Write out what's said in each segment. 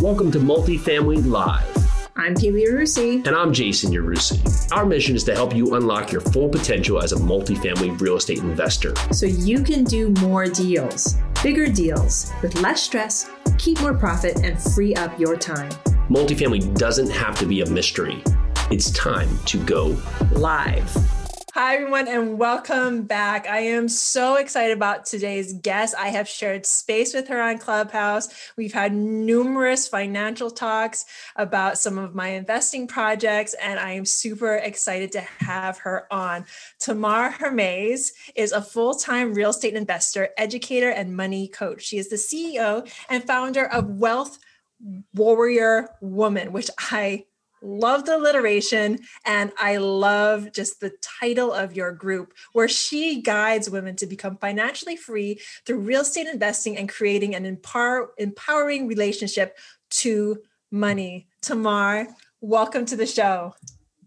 Welcome to Multifamily Live. I'm Pili Yarusi. And I'm Jason Yarusi. Our mission is to help you unlock your full potential as a multifamily real estate investor. So you can do more deals, bigger deals, with less stress, keep more profit, and free up your time. Multifamily doesn't have to be a mystery. It's time to go live. Hi, everyone, and welcome back. I am so excited about today's guest. I have shared space with her on Clubhouse. We've had numerous financial talks about some of my investing projects, and I am super excited to have her on. Tamar Hermes is a full time real estate investor, educator, and money coach. She is the CEO and founder of Wealth Warrior Woman, which I love the alliteration and i love just the title of your group where she guides women to become financially free through real estate investing and creating an empower, empowering relationship to money tamar welcome to the show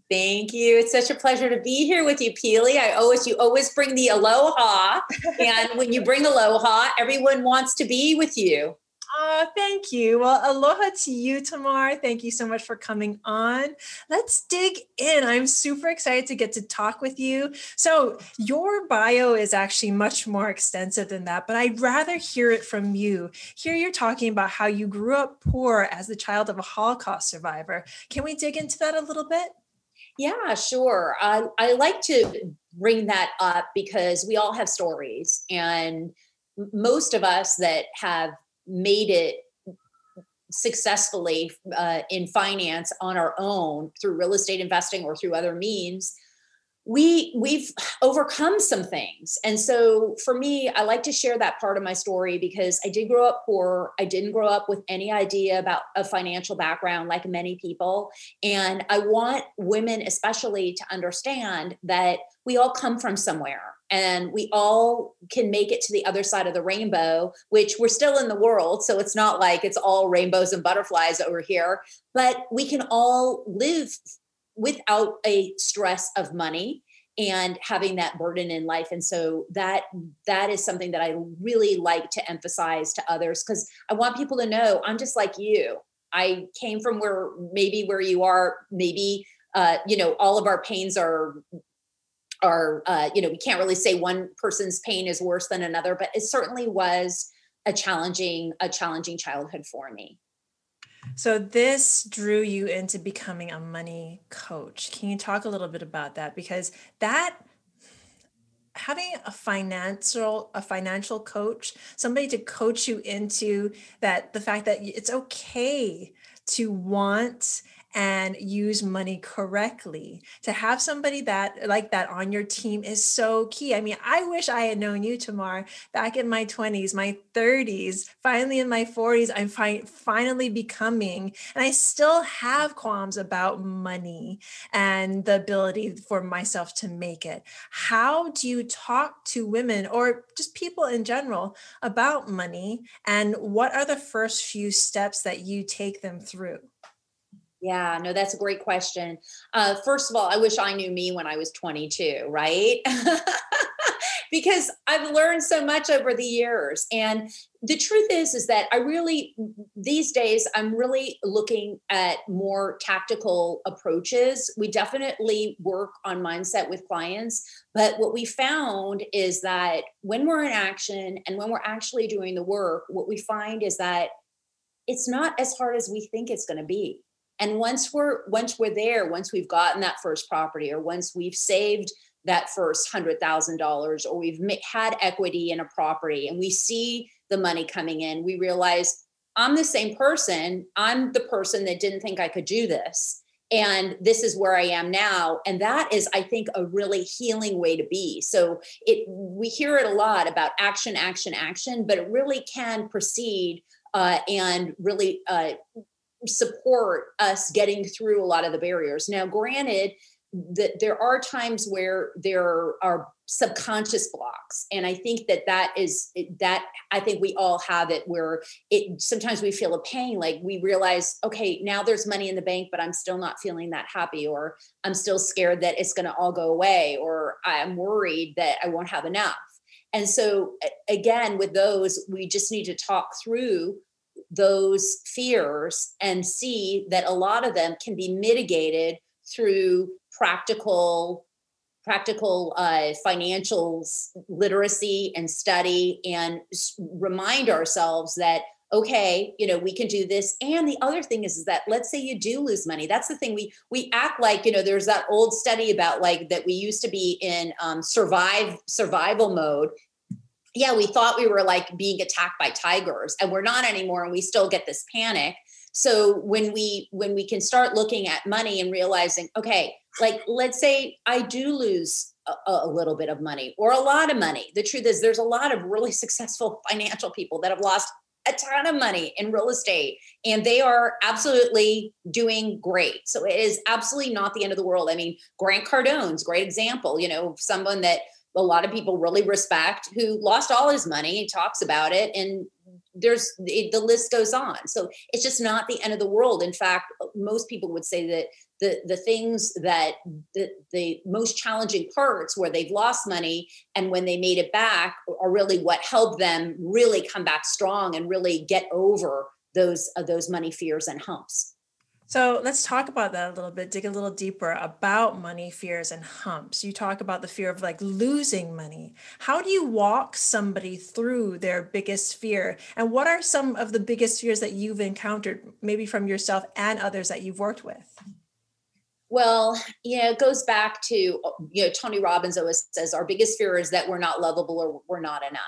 Thank you. It's such a pleasure to be here with you, Pili. I always you always bring the aloha, and when you bring aloha, everyone wants to be with you. Oh, thank you. Well, aloha to you, Tamar. Thank you so much for coming on. Let's dig in. I'm super excited to get to talk with you. So, your bio is actually much more extensive than that, but I'd rather hear it from you. Here, you're talking about how you grew up poor as the child of a Holocaust survivor. Can we dig into that a little bit? Yeah, sure. I, I like to bring that up because we all have stories, and most of us that have made it successfully uh, in finance on our own through real estate investing or through other means we we've overcome some things. And so for me i like to share that part of my story because i did grow up poor. I didn't grow up with any idea about a financial background like many people. And i want women especially to understand that we all come from somewhere and we all can make it to the other side of the rainbow which we're still in the world so it's not like it's all rainbows and butterflies over here but we can all live without a stress of money and having that burden in life and so that that is something that i really like to emphasize to others because i want people to know i'm just like you. I came from where maybe where you are maybe uh, you know all of our pains are are uh, you know we can't really say one person's pain is worse than another but it certainly was a challenging a challenging childhood for me. So this drew you into becoming a money coach. Can you talk a little bit about that? Because that having a financial a financial coach somebody to coach you into that the fact that it's okay to want and use money correctly. To have somebody that like that on your team is so key. I mean, I wish I had known you, Tamar, back in my 20s, my 30s, finally in my 40s, I'm fi- finally becoming, and I still have qualms about money and the ability for myself to make it. How do you talk to women or just people in general about money? And what are the first few steps that you take them through? Yeah, no, that's a great question. Uh, first of all, I wish I knew me when I was 22, right? because I've learned so much over the years. And the truth is, is that I really, these days, I'm really looking at more tactical approaches. We definitely work on mindset with clients. But what we found is that when we're in action and when we're actually doing the work, what we find is that it's not as hard as we think it's going to be and once we're once we're there once we've gotten that first property or once we've saved that first hundred thousand dollars or we've had equity in a property and we see the money coming in we realize i'm the same person. I'm the person that didn't think i could do this. And this is where i am now. And that is i think a really healing way to be. So it we hear it a lot about action action action but it really can proceed uh, and really uh, support us getting through a lot of the barriers. Now, granted, that there are times where there are subconscious blocks and i think that that is that i think we all have it where it sometimes we feel a pain like we realize okay now there's money in the bank but i'm still not feeling that happy or i'm still scared that it's going to all go away or i'm worried that i won't have enough and so again with those we just need to talk through those fears and see that a lot of them can be mitigated through practical practical uh, financials literacy and study and remind ourselves that okay you know we can do this. And the other thing is, is that let's say you do lose money. That's the thing we we act like you know there's that old study about like that we used to be in um, survive survival mode yeah we thought we were like being attacked by tigers and we're not anymore and we still get this panic. So when we when we can start looking at money and realizing okay like let's say i do lose a, a, little bit of money or a lot of money. The truth is there's a lot of really successful financial people that have lost a ton of money in real estate and they are absolutely doing great. So it is absolutely not the end of the world. I mean grant cardone's great example you know someone that a lot of people really respect who lost all his money he talks about it and there's it, the list goes on. So it's just not the end of the world. In fact most people would say that the the things that the, the most challenging parts where they've lost money and when they made it back are really what helped them really come back strong and really get over those uh, those money fears and humps so let's talk about that a little bit, dig a little deeper about money fears and humps. You talk about the fear of like losing money. How do you walk somebody through their biggest fear? And what are some of the biggest fears that you've encountered, maybe from yourself and others that you've worked with? Well, yeah, it goes back to, you know, Tony Robbins always says our biggest fear is that we're not lovable or we're not enough.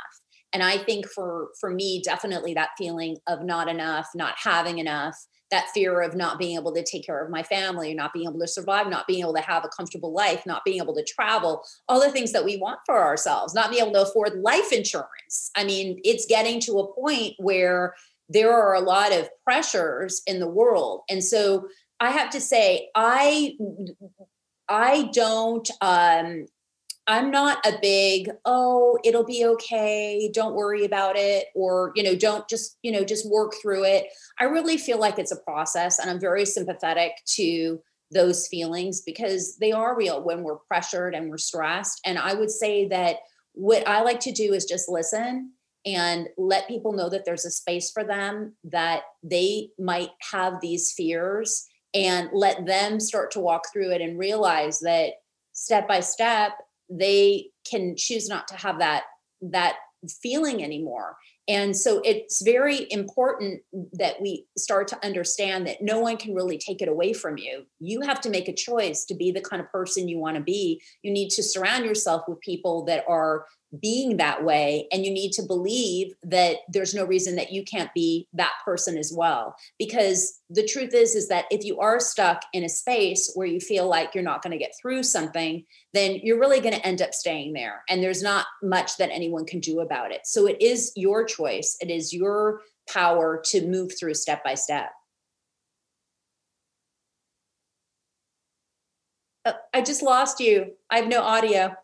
And I think for for me, definitely that feeling of not enough, not having enough, that fear of not being able to take care of my family, not being able to survive, not being able to have a comfortable life, not being able to travel, all the things that we want for ourselves, not being able to afford life insurance. I mean, it's getting to a point where there are a lot of pressures in the world. And so I have to say, I I don't um I'm not a big, oh, it'll be okay, don't worry about it, or, you know, don't just, you know, just work through it. I really feel like it's a process and I'm very sympathetic to those feelings because they are real when we're pressured and we're stressed. And I would say that what I like to do is just listen and let people know that there's a space for them, that they might have these fears, and let them start to walk through it and realize that step by step they can choose not to have that that feeling anymore and so it's very important that we start to understand that no one can really take it away from you. You have to make a choice to be the kind of person you want to be. You need to surround yourself with people that are being that way and you need to believe that there's no reason that you can't be that person as well because the truth is is that if you are stuck in a space where you feel like you're not going to get through something then you're really going to end up staying there and there's not much that anyone can do about it so it is your choice it is your power to move through step by step uh, I just lost you. I have no audio.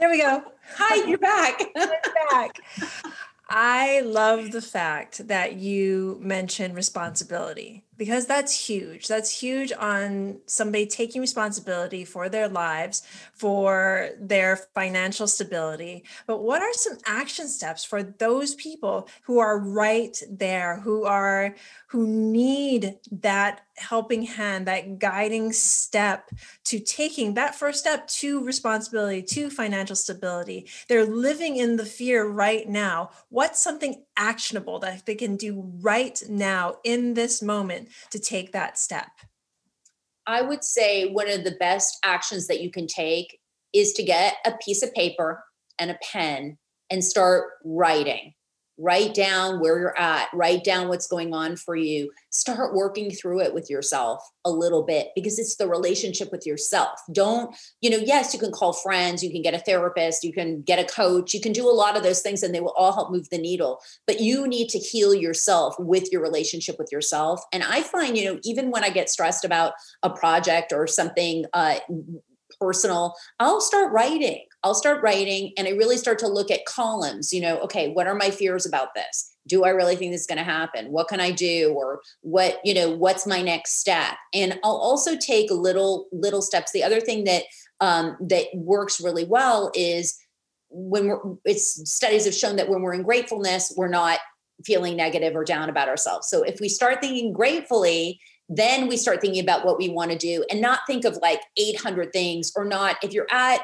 There we go. Hi, you're back. back. I love the fact that you mentioned responsibility because that's huge. That's huge on somebody taking responsibility for their lives, for their financial stability. But what are some action steps for those people who are right there, who are who need that helping hand, that guiding step to taking that first step to responsibility, to financial stability? They're living in the fear right now. What's something actionable that they can do right now in this moment to take that step? I would say one of the best actions that you can take is to get a piece of paper and a pen and start writing write down where you're at write down what's going on for you. Start working through it with yourself a little bit because it's the relationship with yourself. Don't you know yes you can call friends you can get a therapist you can get a coach you can do a lot of those things and they will all help move the needle but you need to heal yourself with your relationship with yourself. And i find you know even when i get stressed about a project or something uh, personal i'll start writing I'll start writing and I really start to look at columns, you know, okay, what are my fears about this? Do I really think this is going to happen? What can I do? Or what, you know, what's my next step? And I'll also take little, little steps. The other thing that, um, that works really well is when we're, it's studies have shown that when we're in gratefulness, we're not feeling negative or down about ourselves. So if we start thinking gratefully, then we start thinking about what we want to do and not think of like 800 things or not if you're at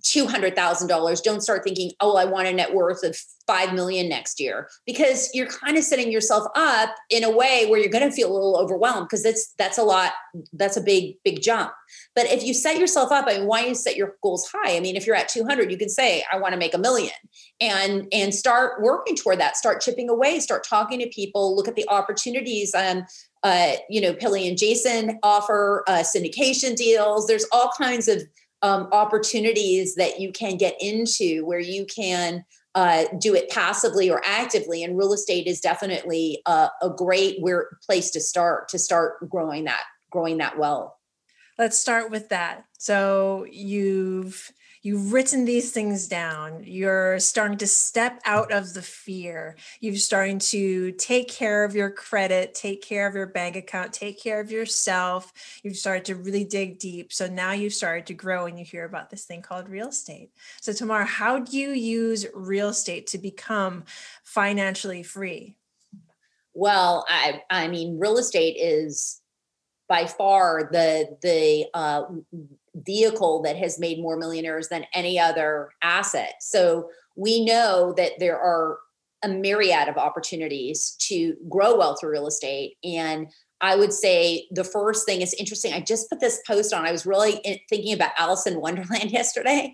$200,000 don't start thinking oh I want a net worth of 5 million next year because you're kind of setting yourself up in a way where you're going to feel a little overwhelmed because that's that's a lot that's a big big jump but if you set yourself up I mean why you set your goals high I mean if you're at 200 you can say I want to make a million and and start working toward that start chipping away start talking to people look at the opportunities um uh, you know, Pili and Jason offer uh, syndication deals. There's all kinds of um, opportunities that you can get into where you can uh, do it passively or actively. And real estate is definitely a, a great where, place to start to start growing that growing that well. Let's start with that. So you've you've written these things down. You're starting to step out of the fear. You're starting to take care of your credit take care of your bank account take care of yourself. You've started to really dig deep. So now you've started to grow and you hear about this thing called real estate. So Tamar how do you use real estate to become financially free? Well i i mean real estate is by far the the uh, vehicle that has made more millionaires than any other asset. So we know that there are a myriad of opportunities to grow wealth through real estate. And I would say the first thing is interesting. I just put this post on. I was really thinking about Alice in Wonderland yesterday,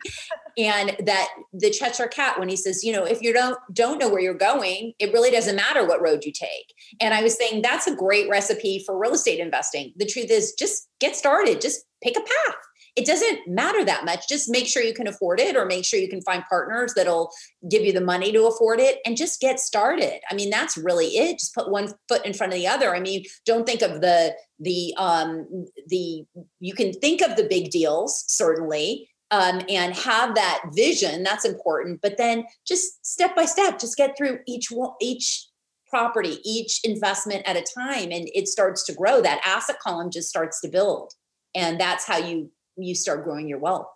and that the Cheshire Cat when he says, you know, if you don't don't know where you're going, it really doesn't matter what road you take. And I was saying that's a great recipe for real estate investing. The truth is, just get started. Just pick a path it doesn't matter that much. Just make sure you can afford it or make sure you can find partners that'll give you the money to afford it and just get started. I mean, that's really it. Just put one foot in front of the other. I mean, don't think of the the um the you can think of the big deals certainly um, and have that vision that's important but then just step by step just get through each each property each investment at a time and it starts to grow that asset column just starts to build and that's how you you start growing your wealth.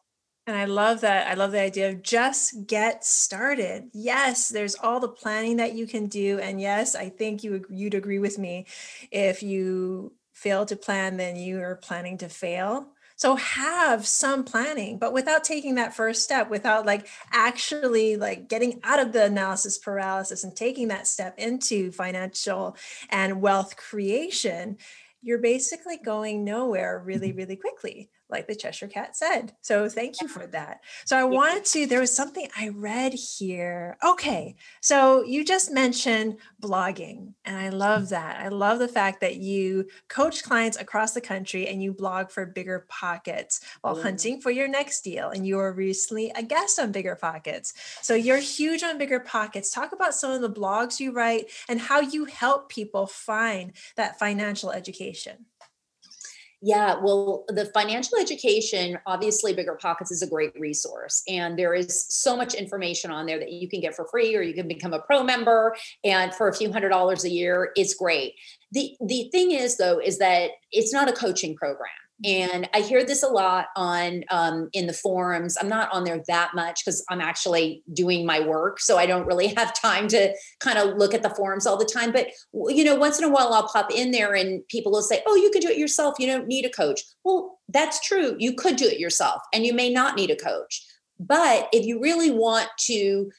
And I love that. I love the idea of just get started. Yes, there's all the planning that you can do. And yes, I think you you'd agree with me. If you fail to plan, then you are planning to fail. So have some planning, but without taking that first step, without like actually like getting out of the analysis paralysis and taking that step into financial and wealth creation, you're basically going nowhere really, mm-hmm. really quickly like the Cheshire Cat said. So thank you for that. So I wanted to, there was something I read here. Okay. So you just mentioned blogging, and I love that. I love the fact that you coach clients across the country and you blog for Bigger Pockets while mm. hunting for your next deal. And you were recently a guest on Bigger Pockets. So you're huge on Bigger Pockets. Talk about some of the blogs you write and how you help people find that financial education. Yeah, well, the financial education, obviously, Bigger Pockets is a great resource. And there is so much information on there that you can get for free, or you can become a pro member. And for a few hundred dollars a year, it's great. The, the thing is, though, is that it's not a coaching program and i hear this a lot on um, in the forums. I'm not on there that much because i'm actually doing my work so i don't really have time to kind of look at the forums all the time. But you know once in a while i'll pop in there and people will say oh you can do it yourself. You don't need a coach. Well that's true. You could do it yourself and you may not need a coach. But if you really want to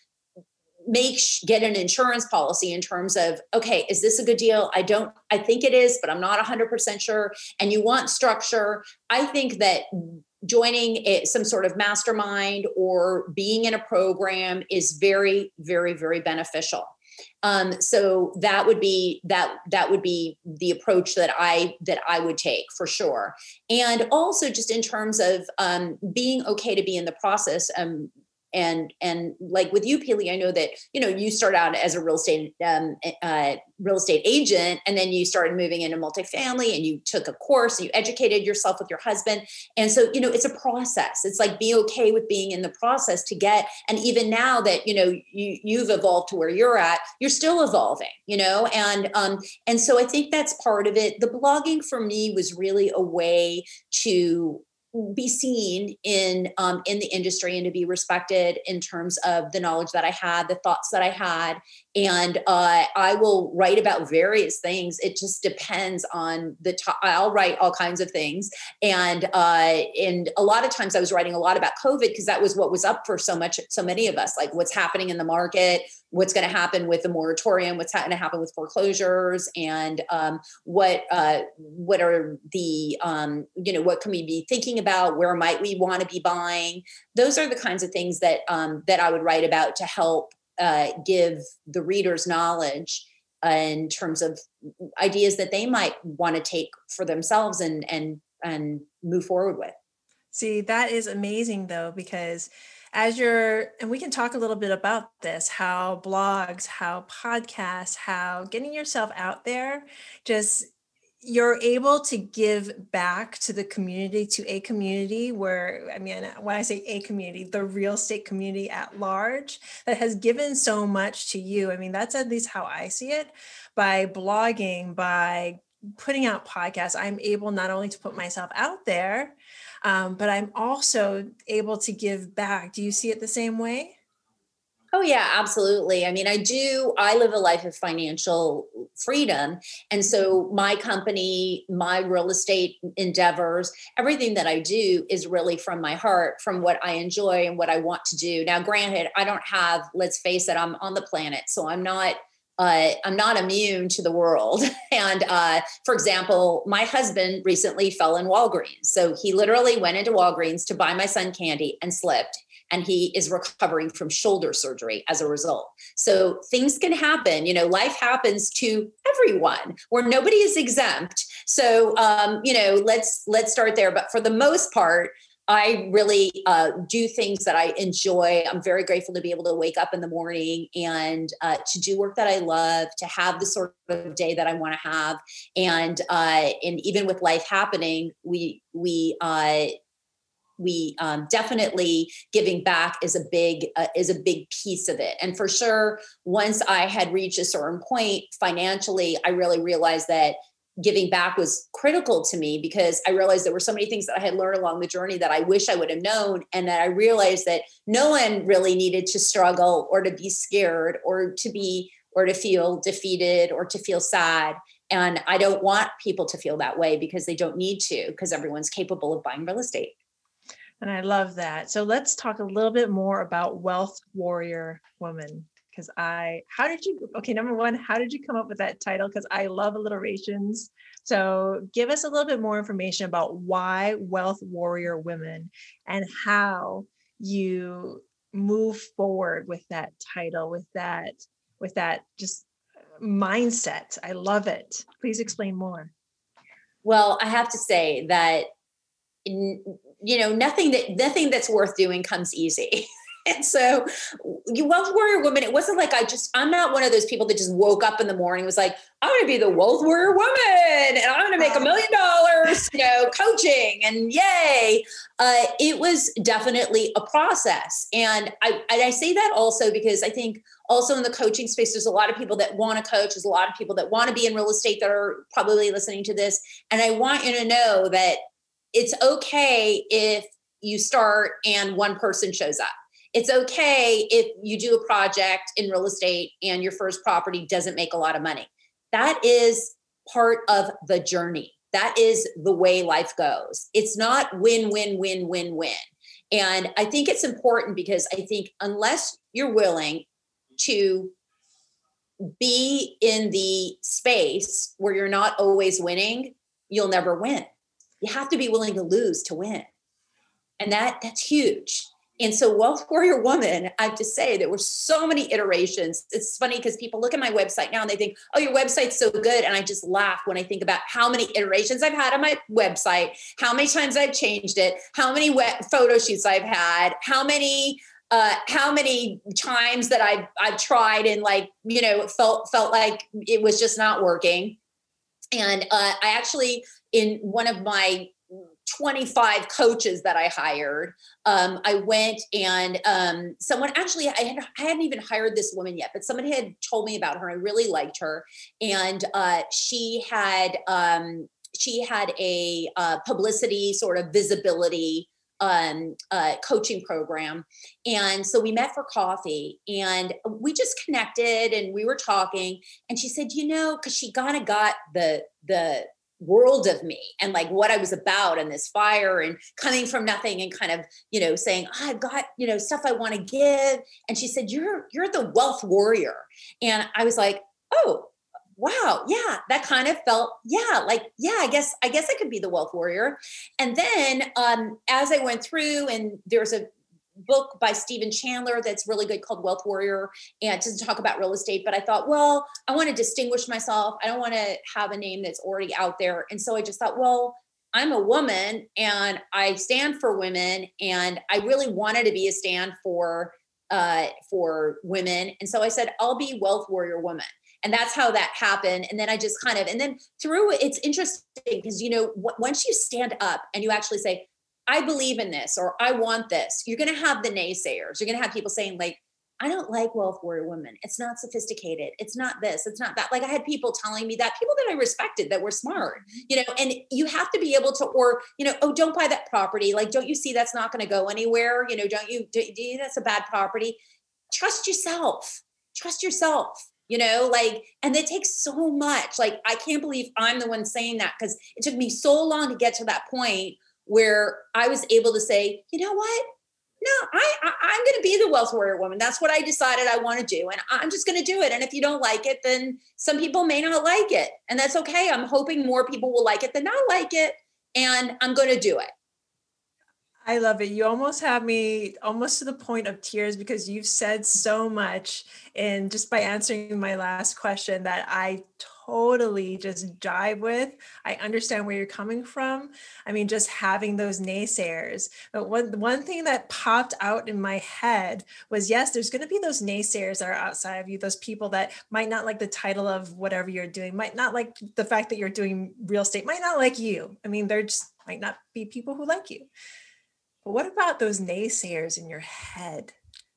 make get an insurance policy in terms of okay is this a good deal? I don't i think it is but i'm not 100% sure. And you want structure. I think that joining a, some sort of mastermind or being in a program is very very very beneficial. Um, so that would be that that would be the approach that i that i would take for sure. And also just in terms of um, being okay to be in the process um, and and like with you Pili, I know that you know you start out as a real estate um, uh, real estate agent and then you started moving into multifamily and you took a course and you educated yourself with your husband. And so you know it's a process. It's like be okay with being in the process to get and even now that you know you you've evolved to where you're at you're still evolving you know? And um and so i think that's part of it. The blogging for me was really a way to be seen in um, in the industry and to be respected in terms of the knowledge that I had, the thoughts that I had, and uh, I will write about various things. It just depends on the. I'll write all kinds of things, and uh, and a lot of times I was writing a lot about COVID because that was what was up for so much, so many of us. Like what's happening in the market, what's going to happen with the moratorium, what's going to happen with foreclosures, and um, what uh, what are the um, you know what can we be thinking about? Where might we want to be buying? Those are the kinds of things that um, that I would write about to help uh, give the readers knowledge uh, in terms of ideas that they might want to take for themselves and and and move forward with. See, that is amazing though, because as you're, and we can talk a little bit about this how blogs, how podcasts, how getting yourself out there just you're able to give back to the community to a community where i mean when i say a community the real estate community at large that has given so much to you i mean that's at least how i see it. By blogging by putting out podcasts i'm able not only to put myself out there um, but i'm also able to give back. Do you see it the same way Oh, yeah, absolutely. I mean, I do, I live a life of financial freedom. And so my company, my real estate endeavors, everything that I do is really from my heart, from what I enjoy and what I want to do. Now, granted, I don't have, let's face it, I'm on the planet. So I'm not. Uh, I'm not immune to the world. And uh, for example, my husband recently fell in Walgreens. So he literally went into Walgreens to buy my son candy and slipped and he is recovering from shoulder surgery as a result. So things can happen. You know, life happens to everyone where nobody is exempt. So um, you know, let's let's start there. But for the most part, I really uh, do things that I enjoy. I'm very grateful to be able to wake up in the morning and uh, to do work that I love, to have the sort of day that I want to have, and uh, and even with life happening, we we uh, we um, definitely giving back is a big uh, is a big piece of it. And for sure once i had reached a certain point financially i really realized that giving back was critical to me because i realized there were so many things that i had learned along the journey that i wish i would have known and that i realized that no one really needed to struggle or to be scared or to be or to feel defeated or to feel sad. And i don't want people to feel that way because they don't need to because everyone's capable of buying real estate and I love that. So let's talk a little bit more about Wealth Warrior Woman. Because I, how did you, okay, number one, how did you come up with that title? Because I love alliterations. So give us a little bit more information about why Wealth Warrior Women and how you move forward with that title, with that, with that just uh, mindset. I love it. Please explain more. Well, I have to say that in, you know nothing that nothing that's worth doing comes easy. And so you wealth warrior woman it wasn't like i just i'm not one of those people that just woke up in the morning was like i'm going to be the wealth warrior woman and i'm going to make a million dollars you know coaching and yay. Uh, it was definitely a process. And I, and I say that also because i think also in the coaching space there's a lot of people that want to coach there's a lot of people that want to be in real estate that are probably listening to this. And i want you to know that it's okay if you start and one person shows up. It's okay if you do a project in real estate and your first property doesn't make a lot of money. That is part of the journey. That is the way life goes. It's not win, win, win, win, win. And I think it's important because I think unless you're willing to be in the space where you're not always winning, you'll never win you have to be willing to lose to win. And that that's huge. And so Wealth Warrior Woman, I have to say there were so many iterations. It's funny because people look at my website now and they think, oh, your website's so good. And I just laugh when I think about how many iterations I've had on my website, how many times I've changed it, how many wet photo shoots I've had, how many uh, how many times that I've I've tried and like you know felt felt like it was just not working. And uh, I actually in one of my 25 coaches that I hired. Um, I went and um, someone actually, I, had, I hadn't even hired this woman yet, but somebody had told me about her. I really liked her. And uh, she had, um, she had a uh, publicity sort of visibility um, uh, coaching program. And so we met for coffee and we just connected and we were talking. And she said, you know, because she kind of got the, the, world of me and like what I was about and this fire and coming from nothing and kind of, you know, saying, oh, I've got, you know, stuff I want to give. And she said, You're you're the wealth warrior. And I was like, Oh, wow yeah that kind of felt yeah like yeah i guess i guess i could be the wealth warrior and then um as i went through and there's a book by Stephen Chandler that's really good called Wealth Warrior and doesn't talk about real estate. But I thought, well, I want to distinguish myself. I don't want to have a name that's already out there. And so I just thought, well, I'm a woman and I stand for women, and I really wanted to be a stand for uh, for women. And so I said, I'll be Wealth Warrior Woman and that's how that happened and then i just kind of and then through it's interesting because you know once you stand up and you actually say i believe in this or i want this. You're going to have the naysayers. You're going to have people saying like i don't like wealth warrior women. It's not sophisticated. It's not this. It's not that. Like i had people telling me that people that i respected that were smart you know and you have to be able to or you know oh don't buy that property. Like don't you see that's not going to go anywhere? You know don't you do, do you that's a bad property? Trust yourself. Trust yourself you know like and it takes so much. Like i can't believe i'm the one saying that because it took me so long to get to that point where i was able to say you know what no i, I i'm going to be the wealth warrior woman that's what i decided i want to do and i'm just going to do it and if you don't like it then some people may not like it and that's okay i'm hoping more people will like it than not like it and i'm going to do it I love it. You almost have me almost to the point of tears because you've said so much. And just by answering my last question, that I totally just jive with. I understand where you're coming from. I mean, just having those naysayers. But one one thing that popped out in my head was yes, there's going to be those naysayers that are outside of you, those people that might not like the title of whatever you're doing, might not like the fact that you're doing real estate, might not like you. I mean, there just might not be people who like you. But what about those naysayers in your head?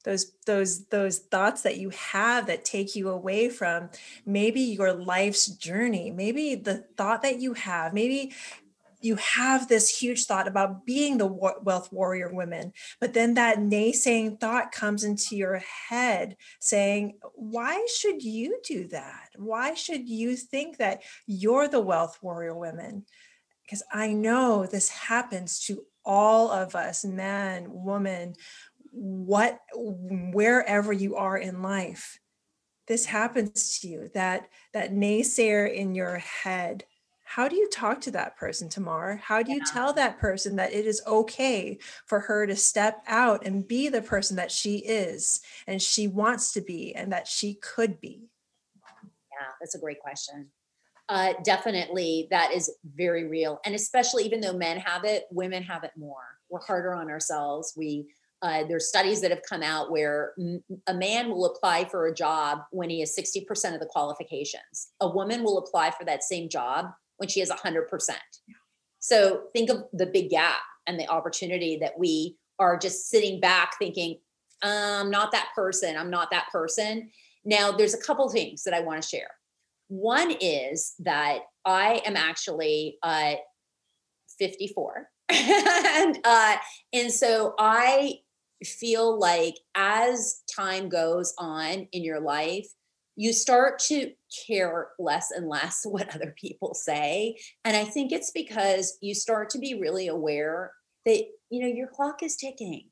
Those those those thoughts that you have that take you away from maybe your life's journey, maybe the thought that you have, maybe you have this huge thought about being the wealth warrior woman, but then that naysaying thought comes into your head saying, Why should you do that? Why should you think that you're the wealth warrior woman? Because I know this happens to all of us, man, woman, what, wherever you are in life, this happens to you, that, that naysayer in your head. How do you talk to that person, Tamar? How do you yeah. tell that person that it is okay for her to step out and be the person that she is and she wants to be and that she could be? Yeah, that's a great question uh, definitely that is very real. And especially even though men have it, women have it more. We're harder on ourselves. We uh, there's studies that have come out where m- a man will apply for a job when he has 60% of the qualifications. A woman will apply for that same job when she has 100%. So think of the big gap and the opportunity that we are just sitting back thinking, I'm not that person. I'm not that person. Now, there's a couple things that I want to share. One is that I am actually uh, 54. and uh, and so I feel like as time goes on in your life, you start to care less and less what other people say. And I think it's because you start to be really aware that you know your clock is ticking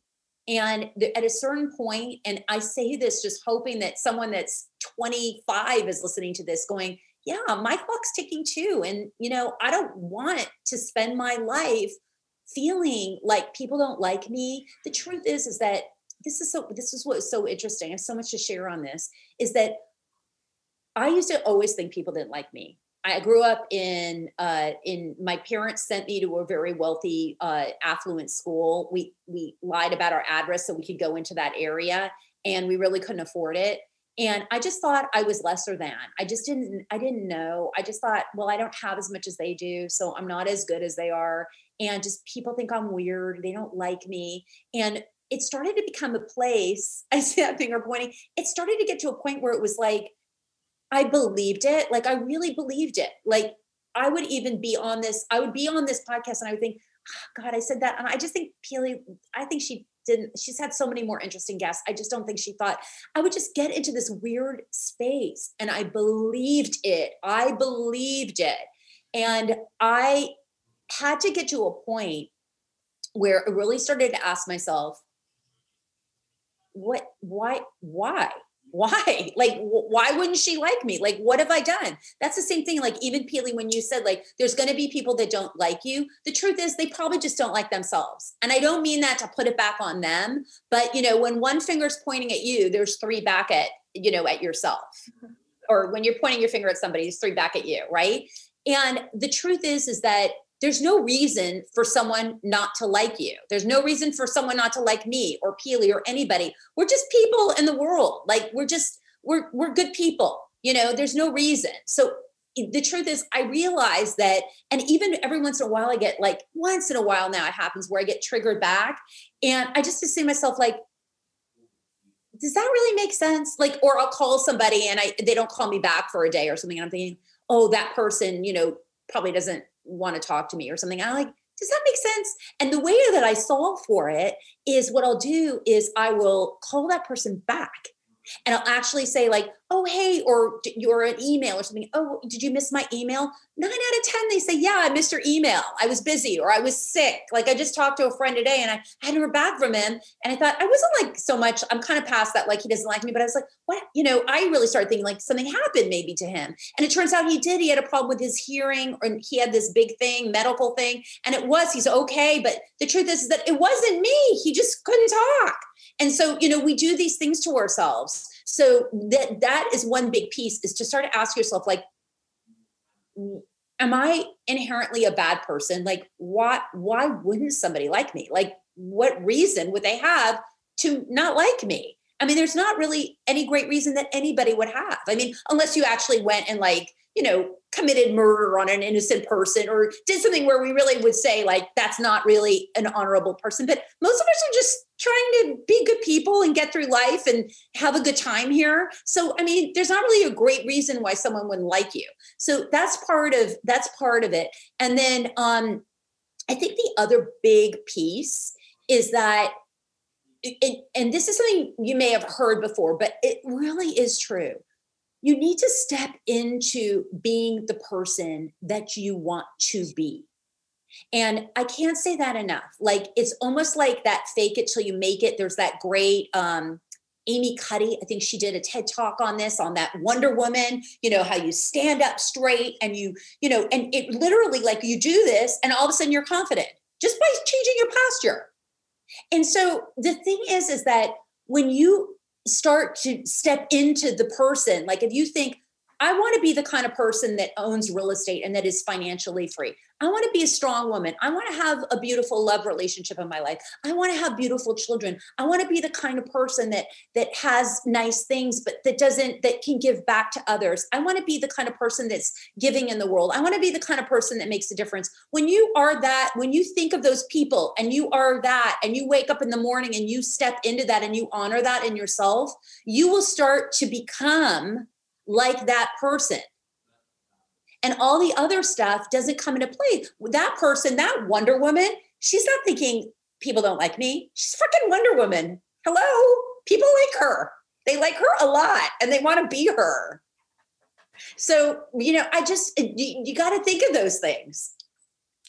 and at a certain point, and I say this just hoping that someone that's 25 is listening to this going, yeah, my clock's ticking too. And, you know, I don't want to spend my life feeling like people don't like me. The truth is, is that this is so, this is what's so interesting. I have so much to share on this is that I used to always think people didn't like me. I grew up in uh, in my parents sent me to a very wealthy, uh, affluent school. We we lied about our address so we could go into that area, and we really couldn't afford it. And I just thought I was lesser than. I just didn't. I didn't know. I just thought, well, I don't have as much as they do, so I'm not as good as they are. And just people think I'm weird. They don't like me, and it started to become a place. I see that finger pointing. It started to get to a point where it was like I believed it. Like I really believed it. Like I would even be on this, I would be on this podcast and I would think, oh, God, I said that. And I just think Pili, I think she didn't, she's had so many more interesting guests. I just don't think she thought I would just get into this weird space. And I believed it. I believed it. And I had to get to a point where I really started to ask myself, what, why, why? Why? Like why wouldn't she like me? Like what have i done? That's the same thing like even Pili when you said like there's going to be people that don't like you the truth is they probably just don't like themselves. And i don't mean that to put it back on them but you know when one finger's pointing at you there's three back at you know at yourself. Mm-hmm. or when you're pointing your finger at somebody there's three back at you right? And the truth is is that there's no reason for someone not to like you. There's no reason for someone not to like me or Pili or anybody. We're just people in the world. Like we're just we're we're good people. You know, there's no reason. So the truth is I realize that and even every once in a while I get like once in a while now it happens where I get triggered back and I just to myself like does that really make sense? Like or I'll call somebody and I they don't call me back for a day or something and I'm thinking, "Oh, that person, you know, probably doesn't want to talk to me or something. I'm like, does that make sense? And the way that I solve for it is what I'll do is I will call that person back and I'll actually say like, oh, hey, or you're an email or something. Oh, did you miss my email? Nine out of 10, they say, yeah, I missed your email. I was busy or I was sick. Like I just talked to a friend today and I hadn't heard back from him. And I thought I wasn't like so much, I'm kind of past that, like he doesn't like me, but I was like, what? You know, I really started thinking like something happened maybe to him. And it turns out he did. He had a problem with his hearing or he had this big thing, medical thing. And it was, he's okay. But the truth is, is that it wasn't me. He just couldn't talk. And so, you know, we do these things to ourselves. So that that is one big piece is to start to ask yourself, like, am I inherently a bad person? Like, why why wouldn't somebody like me? Like, what reason would they have to not like me? I mean, there's not really any great reason that anybody would have. I mean, unless you actually went and like you know, committed murder on an innocent person or did something where we really would say, like, that's not really an honorable person. But most of us are just trying to be good people and get through life and have a good time here. So, I mean, there's not really a great reason why someone wouldn't like you. So that's part of that's part of it. And then um I think the other big piece is that it, and this is something you may have heard before, but it really is true you need to step into being the person that you want to be. And I can't say that enough. Like it's almost like that fake it till you make it. There's that great um Amy Cuddy, I think she did a TED talk on this, on that Wonder Woman, you know, how you stand up straight and you, you know, and it literally like you do this and all of a sudden you're confident just by changing your posture. And so the thing is, is that when you start to step into the person. Like if you think, I want to be the kind of person that owns real estate and that is financially free. I want to be a strong woman. I want to have a beautiful love relationship in my life. I want to have beautiful children. I want to be the kind of person that that has nice things but that doesn't that can give back to others. I want to be the kind of person that's giving in the world. I want to be the kind of person that makes a difference. When you are that, when you think of those people and you are that and you wake up in the morning and you step into that and you honor that in yourself, you will start to become like that person and all the other stuff doesn't come into play. That person, that Wonder Woman, she's not thinking people don't like me. She's fucking Wonder Woman. Hello? People like her. They like her a lot and they want to be her. So, you know, I just, you, you got to think of those things.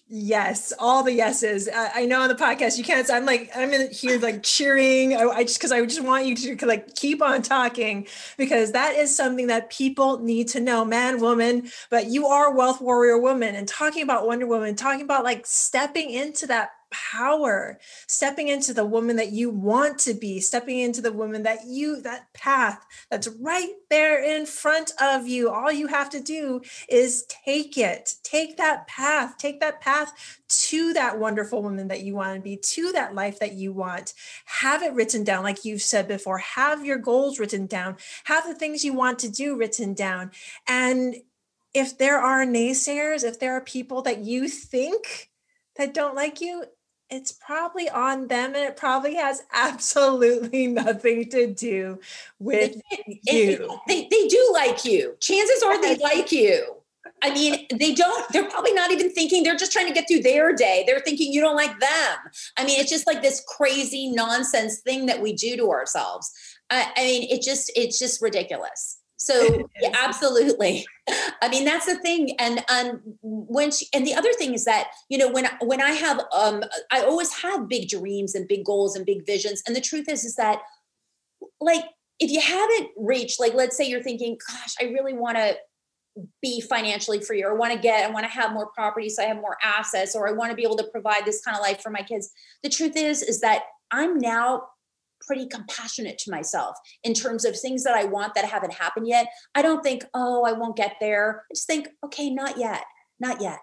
Yes, all the yeses. I, I know on the podcast you can't. I'm like I'm in here like cheering. I, I just because I just want you to like keep on talking because that is something that people need to know, man, woman. But you are wealth warrior woman, and talking about Wonder Woman, talking about like stepping into that power, stepping into the woman that you want to be, stepping into the woman that you, that path that's right there in front of you. All you have to do is take it, take that path, take that path to that wonderful woman that you want to be, to that life that you want. Have it written down, like you've said before, have your goals written down, have the things you want to do written down. And if there are naysayers, if there are people that you think that don't like you, it's probably on them and it probably has absolutely nothing to do with you. They, they do like you. Chances are they like you. I mean, they don't, they're probably not even thinking, they're just trying to get through their day. They're thinking you don't like them. I mean, it's just like this crazy nonsense thing that we do to ourselves. I, I mean, it just, it's just ridiculous. So yeah, absolutely. I mean, that's the thing. And and when she, and the other thing is that you know when when I have um I always have big dreams and big goals and big visions. And the truth is is that like if you haven't reached like let's say you're thinking, gosh, I really want to be financially free or want to get i want to have more property so i have more assets or i want to be able to provide this kind of life for my kids the truth is is that i'm now pretty compassionate to myself in terms of things that I want that haven't happened yet. I don't think, oh, I won't get there. I just think, okay, not yet, not yet,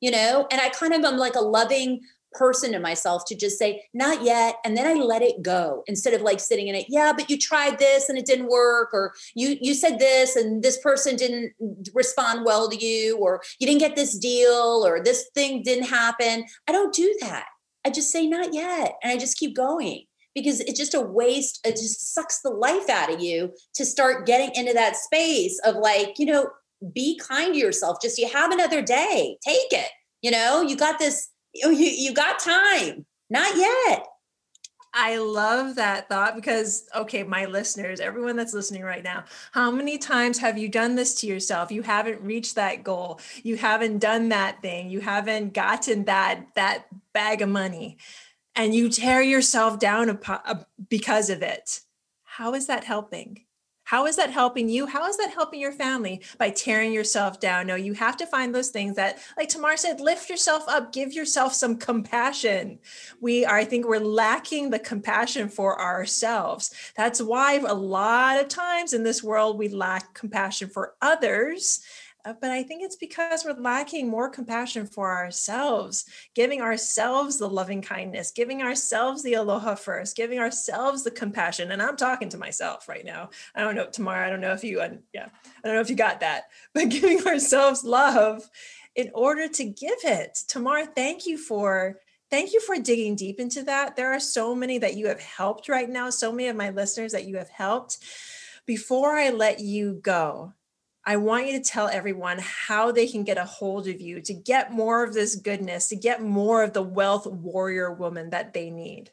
you know? And I kind of am like a loving person to myself to just say, not yet. And then I let it go instead of like sitting in it. Yeah, but you tried this and it didn't work, or you you said this and this person didn't respond well to you, or you didn't get this deal, or this thing didn't happen. I don't do that. I just say not yet. And I just keep going because it's just a waste. It just sucks the life out of you to start getting into that space of like, you know, be kind to yourself. Just you have another day, take it. You know, you got this, you, you got time. Not yet. I love that thought because, okay, my listeners, everyone that's listening right now, how many times have you done this to yourself? You haven't reached that goal. You haven't done that thing. You haven't gotten that that bag of money and you tear yourself down because of it. How is that helping? How is that helping you? How is that helping your family by tearing yourself down? No, you have to find those things that, like Tamar said, lift yourself up, give yourself some compassion. We are, I think we're lacking the compassion for ourselves. That's why a lot of times in this world we lack compassion for others uh, but I think it's because we're lacking more compassion for ourselves, giving ourselves the loving kindness, giving ourselves the aloha first, giving ourselves the compassion. And I'm talking to myself right now. I don't know, Tamar, I don't know if you, uh, yeah, I don't know if you got that, but giving ourselves love in order to give it. Tamar, thank you for thank you for digging deep into that. There are so many that you have helped right now, so many of my listeners that you have helped. Before I let you go, I want you to tell everyone how they can get a hold of you to get more of this goodness, to get more of the wealth warrior woman that they need.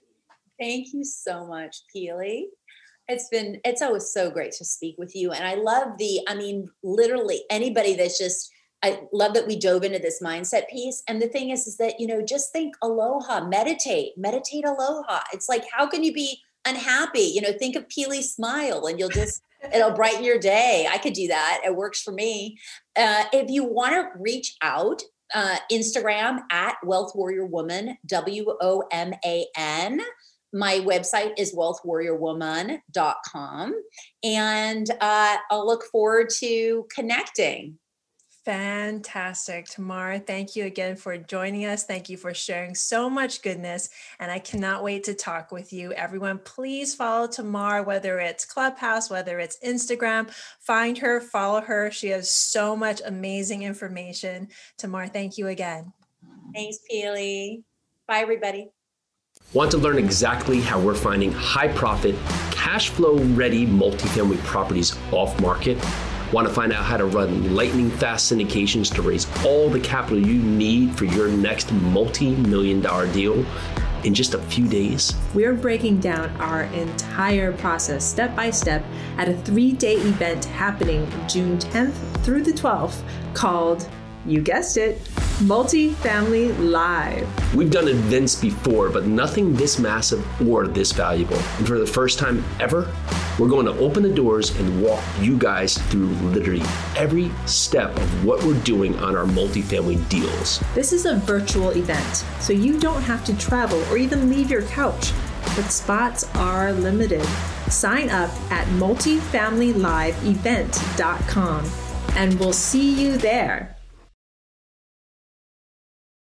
Thank you so much, Pili. It's been, it's always so great to speak with you. And I love the, I mean, literally anybody that's just, I love that we dove into this mindset piece. And the thing is, is that, you know, just think aloha, meditate, meditate aloha. It's like, how can you be unhappy? You know, think of Pili's smile and you'll just, it'll brighten your day. I could do that. It works for me. Uh, if you want to reach out, uh, Instagram at Wealth Warrior Woman, W O M A N. My website is wealthwarriorwoman.com. And uh, I'll look forward to connecting. Fantastic. Tamar, thank you again for joining us. Thank you for sharing so much goodness. And I cannot wait to talk with you. Everyone, please follow Tamar, whether it's Clubhouse, whether it's Instagram. Find her, follow her. She has so much amazing information. Tamar, thank you again. Thanks, Pili. Bye, everybody. Want to learn exactly how we're finding high profit, cash flow ready multifamily properties off market? Want to find out how to run lightning fast syndications to raise all the capital you need for your next multi million dollar deal? in just a few days? We're breaking down our entire process step by step at a three day event happening June 10th through the 12th called you guessed it, Multifamily Live. We've done events before, but nothing this massive or this valuable. And for the first time ever, we're going to open the doors and walk you guys through literally every step of what we're doing on our multifamily deals. This is a virtual event, so you don't have to travel or even leave your couch, but spots are limited. Sign up at multifamilyliveevent.com and we'll see you there.